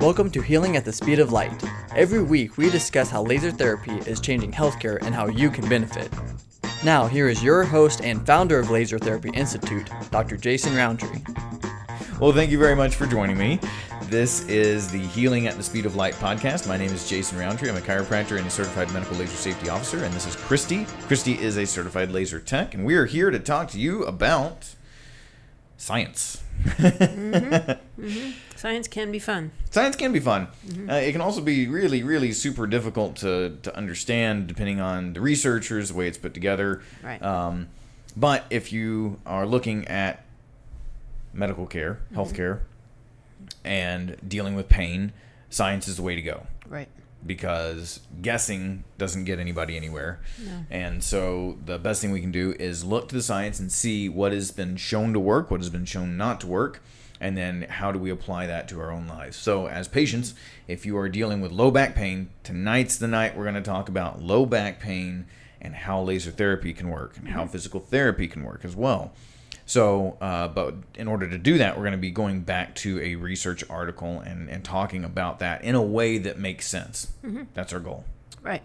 Welcome to Healing at the Speed of Light. Every week, we discuss how laser therapy is changing healthcare and how you can benefit. Now, here is your host and founder of Laser Therapy Institute, Dr. Jason Roundtree. Well, thank you very much for joining me. This is the Healing at the Speed of Light podcast. My name is Jason Roundtree. I'm a chiropractor and a certified medical laser safety officer, and this is Christy. Christy is a certified laser tech, and we are here to talk to you about science. Mm-hmm. Mm-hmm. Science can be fun. Science can be fun. Uh, it can also be really, really super difficult to, to understand depending on the researchers, the way it's put together. Right. Um, but if you are looking at medical care, healthcare, and dealing with pain, science is the way to go Right. because guessing doesn't get anybody anywhere. And so the best thing we can do is look to the science and see what has been shown to work, what has been shown not to work, and then how do we apply that to our own lives. So as patients, if you are dealing with low back pain, tonight's the night we're going to talk about low back pain and how laser therapy can work and how physical therapy can work as well. So, uh, but in order to do that, we're going to be going back to a research article and, and talking about that in a way that makes sense. That's our goal. Right.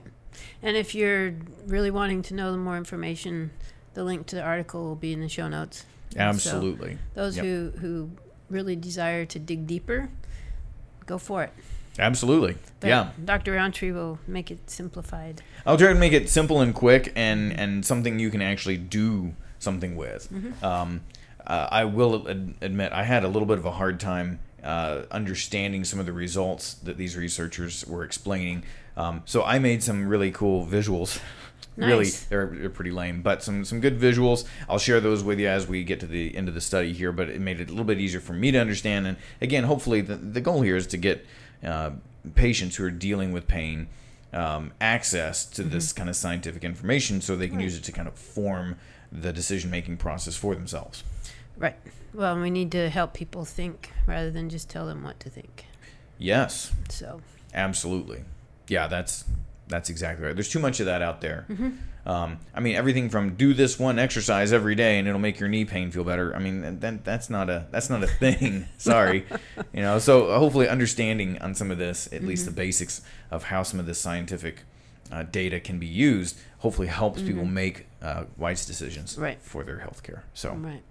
And if you're really wanting to know more information, the link to the article will be in the show notes. And so Absolutely. those Yep. who, who really desire to dig deeper, go for it. Absolutely. But yeah. Dr. Roundtree will make it simplified. I'll try to make it simple and quick and, and something you can actually do something with. Um, uh, I will ad- admit I had a little bit of a hard time uh, understanding some of the results that these researchers were explaining. Um, so I made some really cool visuals. really, Nice. they're, they're pretty lame, but some some good visuals. I'll share those with you as we get to the end of the study here. But it made it a little bit easier for me to understand. And again, hopefully, the, the goal here is to get uh, patients who are dealing with pain um, access to this kind of scientific information, so they can use it to kind of form the decision making process for themselves. Right. Well, we need to help people think rather than just tell them what to think. Yes, So, absolutely. Yeah, that's that's exactly right. There's too much of that out there. Um, I mean, everything from do this one exercise every day and it'll make your knee pain feel better. I mean, that, that's not a that's not a thing. Sorry, you know. So hopefully, understanding on some of this, at least the basics of how some of this scientific uh, data can be used, hopefully helps people make uh, wise decisions Right. for their health care. So. right.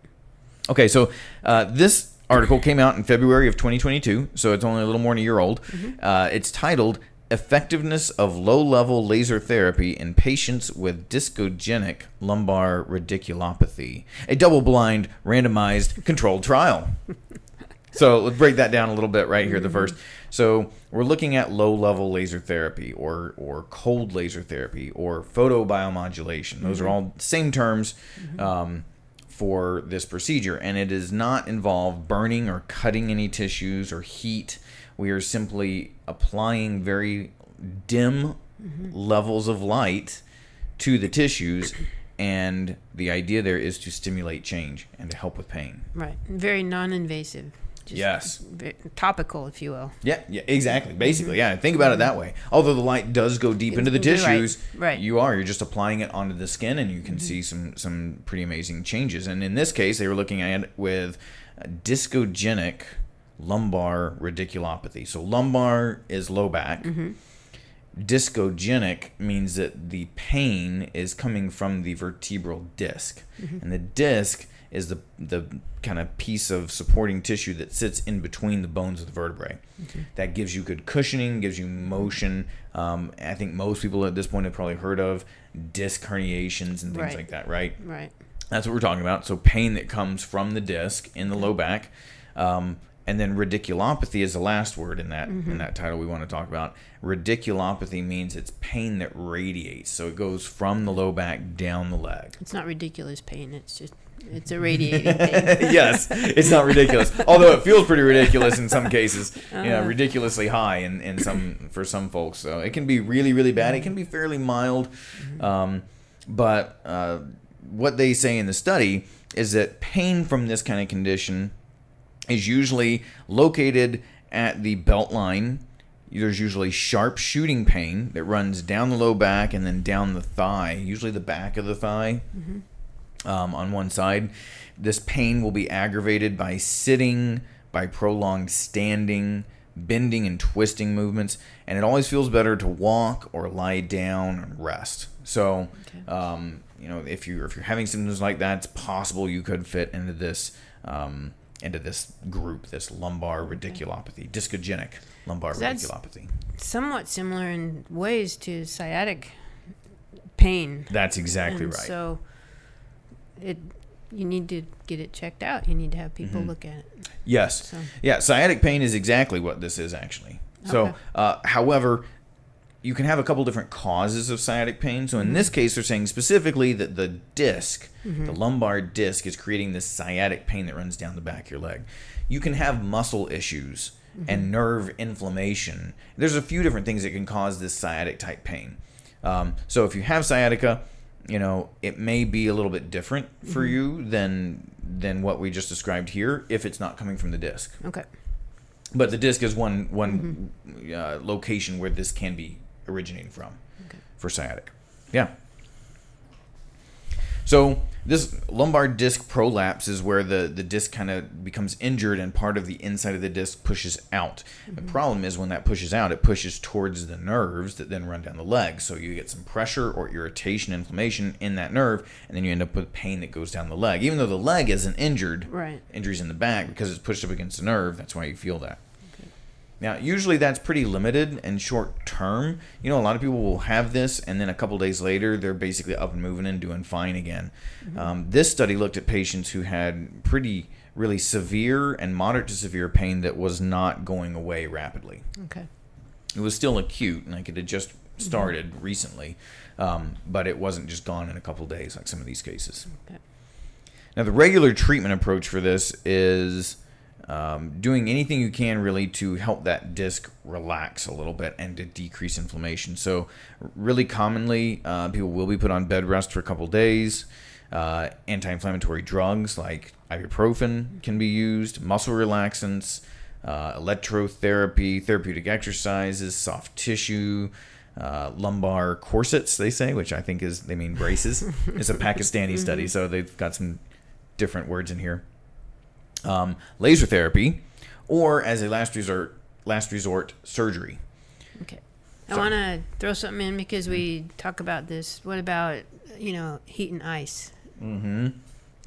Okay, so uh, this article came out in February of 2022, so it's only a little more than a year old. Uh, it's titled Effectiveness of Low Level Laser Therapy in Patients with Discogenic Lumbar Radiculopathy, a double blind, randomized, controlled trial. So let's break that down a little bit right here. The first, so we're looking at low-level laser therapy, or or cold laser therapy, or photobiomodulation. Those are all same terms um, for this procedure, and it does not involve burning or cutting any tissues or heat. We are simply applying very dim mm-hmm. levels of light to the tissues, and the idea there is to stimulate change and to help with pain. Right. Very non invasive. Yes. Topical, if you will. Yeah, yeah, exactly. Basically, mm-hmm. yeah. Think about it mm-hmm. that way. Although the light does go deep into the You're right, tissues, right. you are you're just applying it onto the skin, and you can mm-hmm. see some some pretty amazing changes. And in this case, they were looking at it with discogenic lumbar radiculopathy. So lumbar is low back. Hmm. Discogenic means that the pain is coming from the vertebral disk, and the disc is the the kind of piece of supporting tissue that sits in between the bones of the vertebrae. That gives you good cushioning, gives you motion. Um, I think most people at this point have probably heard of disc herniations and things Right. like that, right? Right. That's what we're talking about. So pain that comes from the disc in the low back, um, and then radiculopathy is the last word in that in that title we want to talk about. Radiculopathy means it's pain that radiates, so it goes from the low back down the leg. It's not ridiculous pain. It's just, it's a radiating pain. yes, it's not ridiculous. Although it feels pretty ridiculous in some cases. You know, ridiculously high in, in some for some folks. So it can be really really bad. It can be fairly mild. Um, but uh, what they say in the study is that pain from this kind of condition is usually located at the belt line. There's usually sharp shooting pain that runs down the low back and then down the thigh, usually the back of the thigh um, on one side. This pain will be aggravated by sitting, by prolonged standing, bending and twisting movements, and it always feels better to walk or lie down and rest. So, okay. um, you know, if you if you're having symptoms like that, it's possible you could fit into this um, into this group, this lumbar radiculopathy, discogenic lumbar radiculopathy. Somewhat similar in ways to sciatic pain. That's exactly and right. So, it you need to get it checked out. You need to have people mm-hmm. look at it. Yes. So. Yeah, sciatic pain is exactly what this is actually. So, okay. uh, however, you can have a couple different causes of sciatic pain. So in mm-hmm. this case, they're saying specifically that the disc, mm-hmm. the lumbar disc, is creating this sciatic pain that runs down the back of your leg. You can have muscle issues mm-hmm. and nerve inflammation. There's a few different things that can cause this sciatic type pain. Um, so if you have sciatica, you know it may be a little bit different for mm-hmm. you than than what we just described here if it's not coming from the disc. Okay. But the disc is one one mm-hmm. uh, location where this can be originating from okay. for sciatic. Yeah. So this lumbar disc prolapse is where the, the disc kind of becomes injured and part of the inside of the disc pushes out. Mm-hmm. The problem is when that pushes out, it pushes towards the nerves that then run down the leg. So you get some pressure or irritation, inflammation in that nerve, and then you end up with pain that goes down the leg. Even though the leg isn't injured, right. injuries in the back because it's pushed up against the nerve, that's why you feel that. Now, usually that's pretty limited and short term. You know, a lot of people will have this, and then a couple days later, they're basically up and moving and doing fine again. Mm-hmm. Um, this study looked at patients who had pretty, really severe and moderate to severe pain that was not going away rapidly. Okay. It was still acute, and like it had just mm-hmm. started mm-hmm. recently, um, but it wasn't just gone in a couple days like some of these cases. Okay. Now, the regular treatment approach for this is um, doing anything you can really to help that disc relax a little bit and to decrease inflammation. So, really commonly, uh, people will be put on bed rest for a couple days. Uh, anti-inflammatory drugs like ibuprofen can be used, muscle relaxants, uh, electrotherapy, therapeutic exercises, soft tissue, uh, lumbar corsets. They say, which I think is they mean braces. it's a Pakistani study, so they've got some different words in here um, laser therapy, or as a last resort, last resort surgery. Okay. I want to throw something in because we talk about this. What about you know heat and ice? Mm-hmm.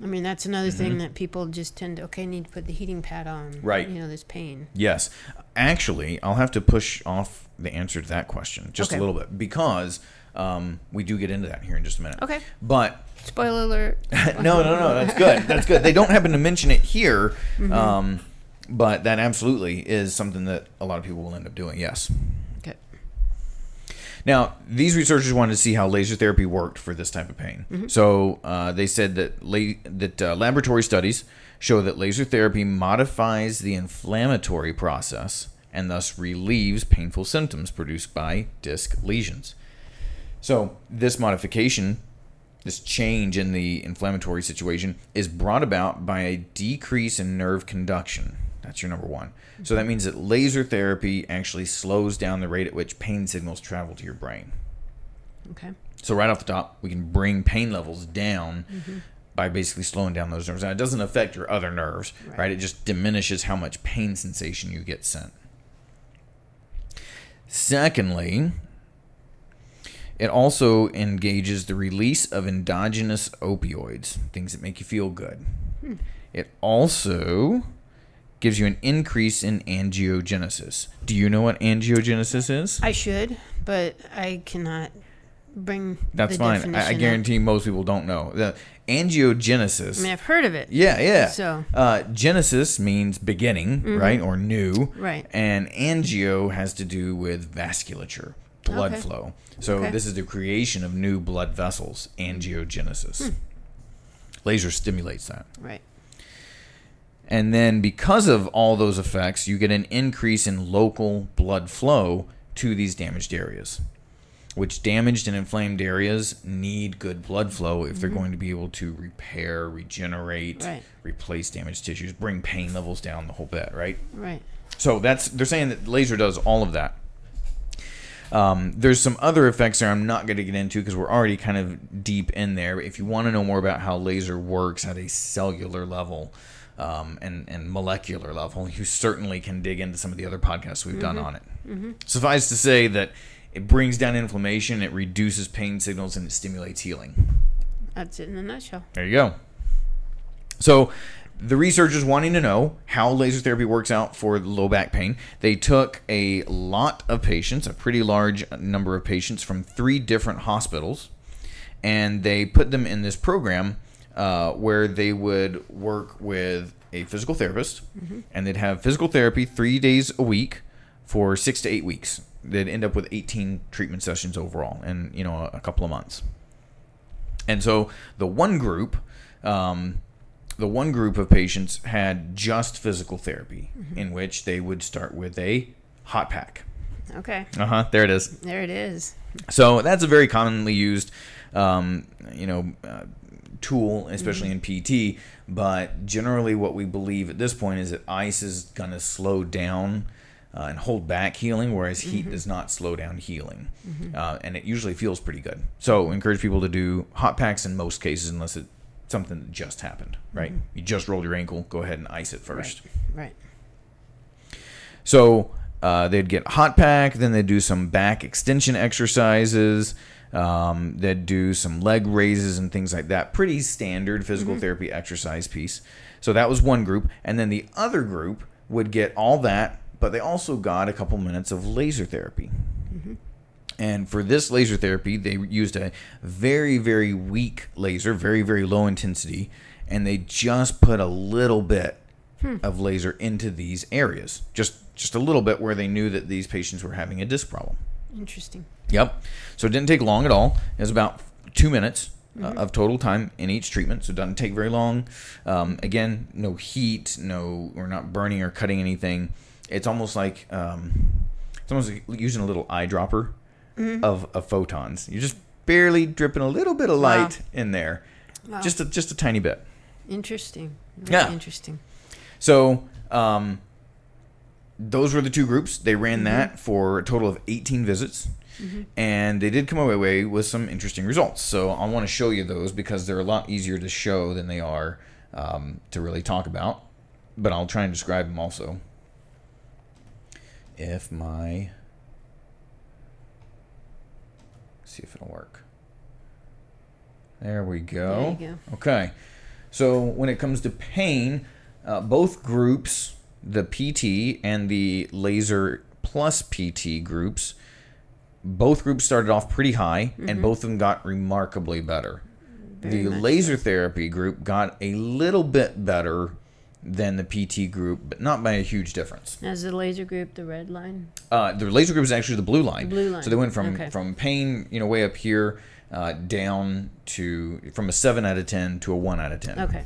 I mean that's another mm-hmm. thing that people just tend to okay need to put the heating pad on. Right. You know this pain. Yes, actually, I'll have to push off the answer to that question just okay. a little bit because um, we do get into that here in just a minute. Okay. But Spoiler alert. no, no, no. That's good. That's good. They don't happen to mention it here, mm-hmm. um, but that absolutely is something that a lot of people will end up doing. Yes. Okay. Now, these researchers wanted to see how laser therapy worked for this type of pain. Mm-hmm. So uh, they said that la- that uh, laboratory studies show that laser therapy modifies the inflammatory process and thus relieves painful symptoms produced by disc lesions. So this modification this change in the inflammatory situation is brought about by a decrease in nerve conduction. That's your number one. So that means that laser therapy actually slows down the rate at which pain signals travel to your brain. Okay. So right off the top, we can bring pain levels down mm-hmm. by basically slowing down those nerves. Now it doesn't affect your other nerves, right. right? It just diminishes how much pain sensation you get sent. Secondly, it also engages the release of endogenous opioids, things that make you feel good. Hmm. It also gives you an increase in angiogenesis. Do you know what angiogenesis is? I should, but I cannot bring. That's fine. I, I, guarantee up. most people don't know the angiogenesis. I mean, I've heard of it. Yeah, yeah. So uh, genesis means beginning, mm-hmm. right, or new, right, and angio has to do with vasculature blood okay. flow. So okay. this is the creation of new blood vessels, angiogenesis. Hmm. Laser stimulates that. Right. And then because of all those effects, you get an increase in local blood flow to these damaged areas. Which damaged and inflamed areas need good blood flow if mm-hmm. they're going to be able to repair, regenerate, right. replace damaged tissues, bring pain levels down, the whole bit, right? Right. So that's they're saying that laser does all of that. Um, there's some other effects there I'm not going to get into because we're already kind of deep in there. If you want to know more about how laser works at a cellular level, um, and and molecular level. You certainly can dig into some of the other podcasts we've done on it. Suffice to say that it brings down inflammation, it reduces pain signals, and it stimulates healing. That's it in a nutshell. There you go. So, the researchers wanting to know how laser therapy works out for low back pain, they took a lot of patients, a pretty large number of patients from three different hospitals, and they put them in this program uh, where they would work with a physical therapist, and they'd have physical therapy three days a week for six to eight weeks. They'd end up with 18 treatment sessions overall, in you know a couple of months. And so the one group, um, the one group of patients had just physical therapy, in which they would start with a hot pack. Okay. Uh huh. There it is. There it is. So that's a very commonly used, um, you know, uh, tool, especially in PT. But generally, what we believe at this point is that ice is going to slow down uh, and hold back healing, whereas heat does not slow down healing, uh, and it usually feels pretty good. So encourage people to do hot packs in most cases, unless it's something that just happened. Right? You just rolled your ankle. Go ahead and ice it first. Right. So uh, they'd get hot pack, then they'd do some back extension exercises. Um, they'd do some leg raises and things like that. Pretty standard physical therapy exercise piece. So that was one group, and then the other group would get all that, but they also got a couple minutes of laser therapy. And for this laser therapy, they used a very, very weak laser, very, very low intensity, and they just put a little bit of laser into these areas, just just a little bit where they knew that these patients were having a disc problem. Interesting. Yep. So it didn't take long at all. It was about two minutes uh, of total time in each treatment. So it doesn't take very long. Um, again, no heat, no, we're not burning or cutting anything. It's almost like um, it's almost like using a little eyedropper of, of photons. You're just barely dripping a little bit of Wow. light in there, Wow. just a, just a tiny bit. Interesting. Very Yeah. Interesting. So, um, those were the two groups. They ran that for a total of 18 visits. And they did come away with some interesting results. So, I want to show you those because they're a lot easier to show than they are um, to really talk about. But I'll try and describe them also. If my. See if it'll work. There we go. There you Okay. So when it comes to pain, uh, both groups, the PT and the laser plus PT groups, both groups started off pretty high, and both of them got remarkably better. Very the laser therapy group got a little bit better than the PT group, but not by a huge difference. As the laser group, the red line. Uh, the laser group is actually the blue line. The blue line. So they went from Okay. from pain, you know, way up here, uh, down to from a seven out of ten to a one out of ten. Okay.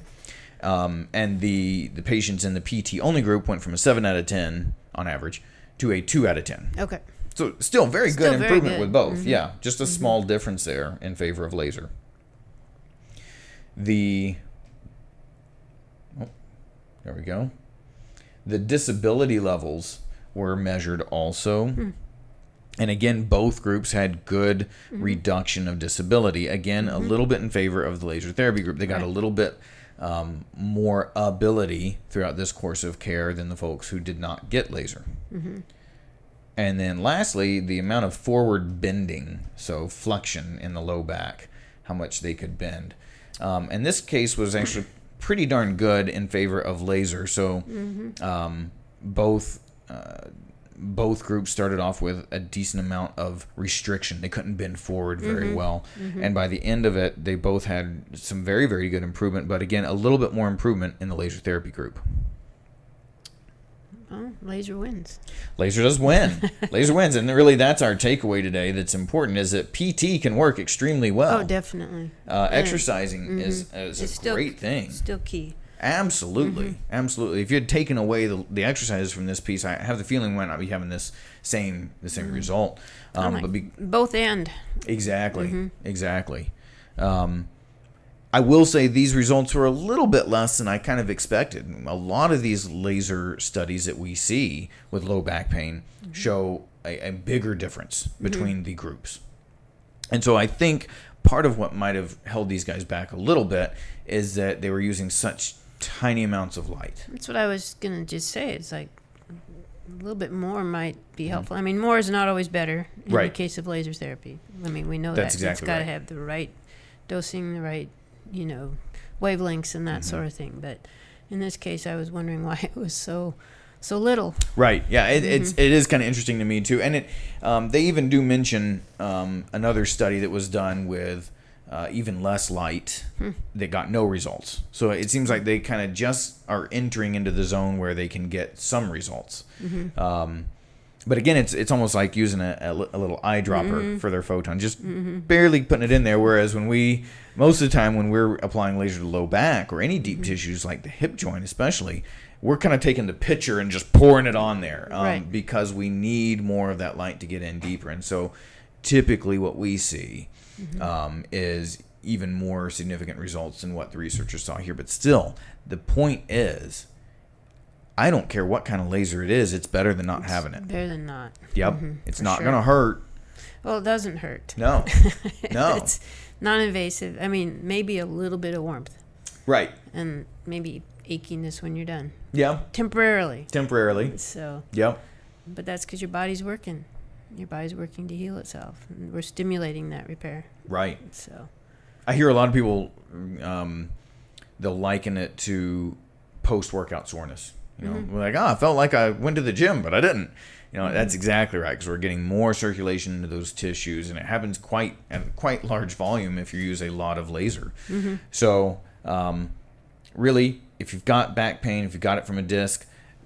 Um, and the the patients in the PT only group went from a seven out of ten on average to a two out of ten. Okay. So still very Still good very improvement good. with both. Yeah, just a small difference there in favor of laser. The there we go. The disability levels were measured also. And again, both groups had good reduction of disability. Again, a little bit in favor of the laser therapy group. They got a little bit um, more ability throughout this course of care than the folks who did not get laser. And then lastly, the amount of forward bending, so flexion in the low back, how much they could bend. Um, and this case was actually pretty darn good in favor of laser. So um, both uh, both groups started off with a decent amount of restriction. They couldn't bend forward very well, and by the end of it, they both had some very very good improvement. But again, a little bit more improvement in the laser therapy group. Oh, laser wins. Laser does win. Laser wins, and really, that's our takeaway today. That's important is that PT can work extremely well. Oh, definitely. Uh, exercising is, is a still great thing. Still key. Absolutely, absolutely. If you had taken away the, the exercises from this piece, I have the feeling we might not be having this same the same result. Um, I'm like, but be, both and. exactly, exactly. Um, I will say these results were a little bit less than I kind of expected. A lot of these laser studies that we see with low back pain show a, a bigger difference between the groups. And so I think part of what might have held these guys back a little bit is that they were using such tiny amounts of light. That's what I was gonna just say. It's like a little bit more might be helpful. I mean, more is not always better in Mm-hmm. Right. the case of laser therapy. I mean, we know That's that exactly it's got to right. have the right dosing, the right, you know, wavelengths and that Mm-hmm. sort of thing. But in this case, I was wondering why it was so so little. Right. Yeah. It, It's Mm-hmm. it is kind of interesting to me too, and it um, they even do mention um, another study that was done with uh, even less light Hmm. that got no results. So it seems like they kind of just are entering into the zone where they can get some results. Mm-hmm. Um, but again, it's it's almost like using a, a, a little eyedropper Mm-hmm. for their photon, just barely putting it in there. Whereas when we most of the time when we're applying laser to low back or any Mm-hmm. deep tissues like the hip joint, especially, we're kind of taking the picture and just pouring it on there um, Right. because we need more of that light to get in deeper. And so, typically, what we see Mm-hmm. um, is even more significant results than what the researchers saw here. But still, the point is. I don't care what kind of laser it is; it's better than not having it. Better than not. Yep. Mhm, it's not sure. going to hurt. Well, it doesn't hurt. No. No. it's non-invasive. I mean, maybe a little bit of warmth right. and maybe achiness when you're done Yeah. temporarily. Temporarily. So, Yep. but that's because your body's working. Your body's working to heal itself. And we're stimulating that repair. Right. So, I hear a lot of people um, they'll liken it to post workout soreness. You know, Mm-hmm. We're like, oh, I felt like I went to the gym, but I didn't. You know, that's exactly right because we're getting more circulation into those tissues, and it happens quite at quite large volume if you use a lot of laser. Mm-hmm. So, um, really, if you've got back pain, if you got it from a disc,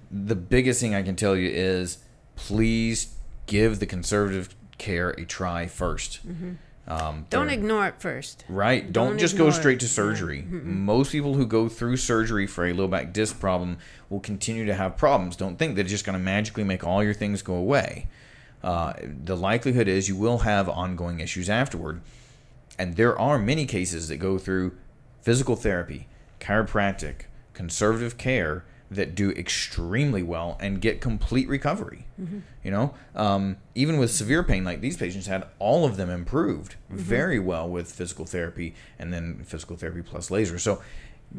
the biggest thing I can tell you is please give the conservative care a try 1st Um, don't ignore it first. Right. Don't, Don't just go straight it. to surgery. Most people who go through surgery for a low back disc problem will continue to have problems. Don't think that it's just going to magically make all your things go away. Uh, the likelihood is you will have ongoing issues afterward. And there are many cases that go through physical therapy, chiropractic, conservative care that do extremely well and get complete recovery. You know, um, even with severe pain, like these patients had, all of them improved very well with physical therapy and then physical therapy plus laser. So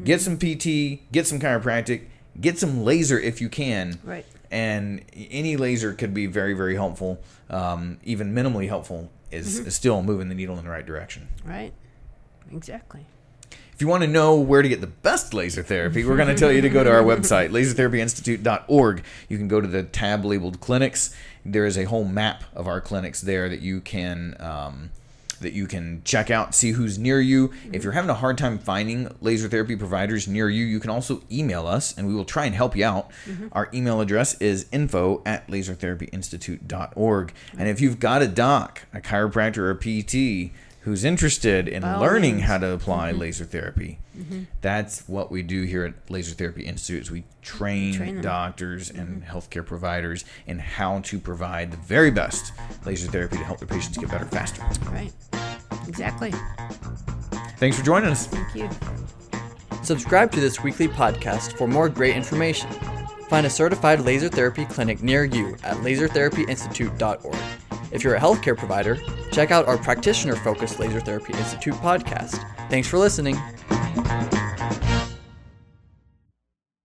get some PT, get some chiropractic, get some laser if you can. Right. And any laser could be very, very helpful. Um, even minimally helpful is, is still moving the needle in the right direction. Right. Exactly. If you want to know where to get the best laser therapy, we're going to tell you to go to our website, lasertherapyinstitute.org. You can go to the tab labeled clinics. There is a whole map of our clinics there that you can um, that you can check out, see who's near you. If you're having a hard time finding laser therapy providers near you, you can also email us and we will try and help you out. Our email address is info at lasertherapyinstitute.org. And if you've got a doc, a chiropractor, or a PT who's interested in By learning means. how to apply mm-hmm. laser therapy, mm-hmm. that's what we do here at Laser Therapy Institute is we train, Train them. doctors and mm-hmm. healthcare providers in how to provide the very best laser therapy to help their patients get better faster. Right. Exactly. Thanks for joining us. Thank you. Subscribe to this weekly podcast for more great information. Find a certified laser therapy clinic near you at lasertherapyinstitute.org. If you're a healthcare provider, check out our practitioner focused Laser Therapy Institute podcast. Thanks for listening.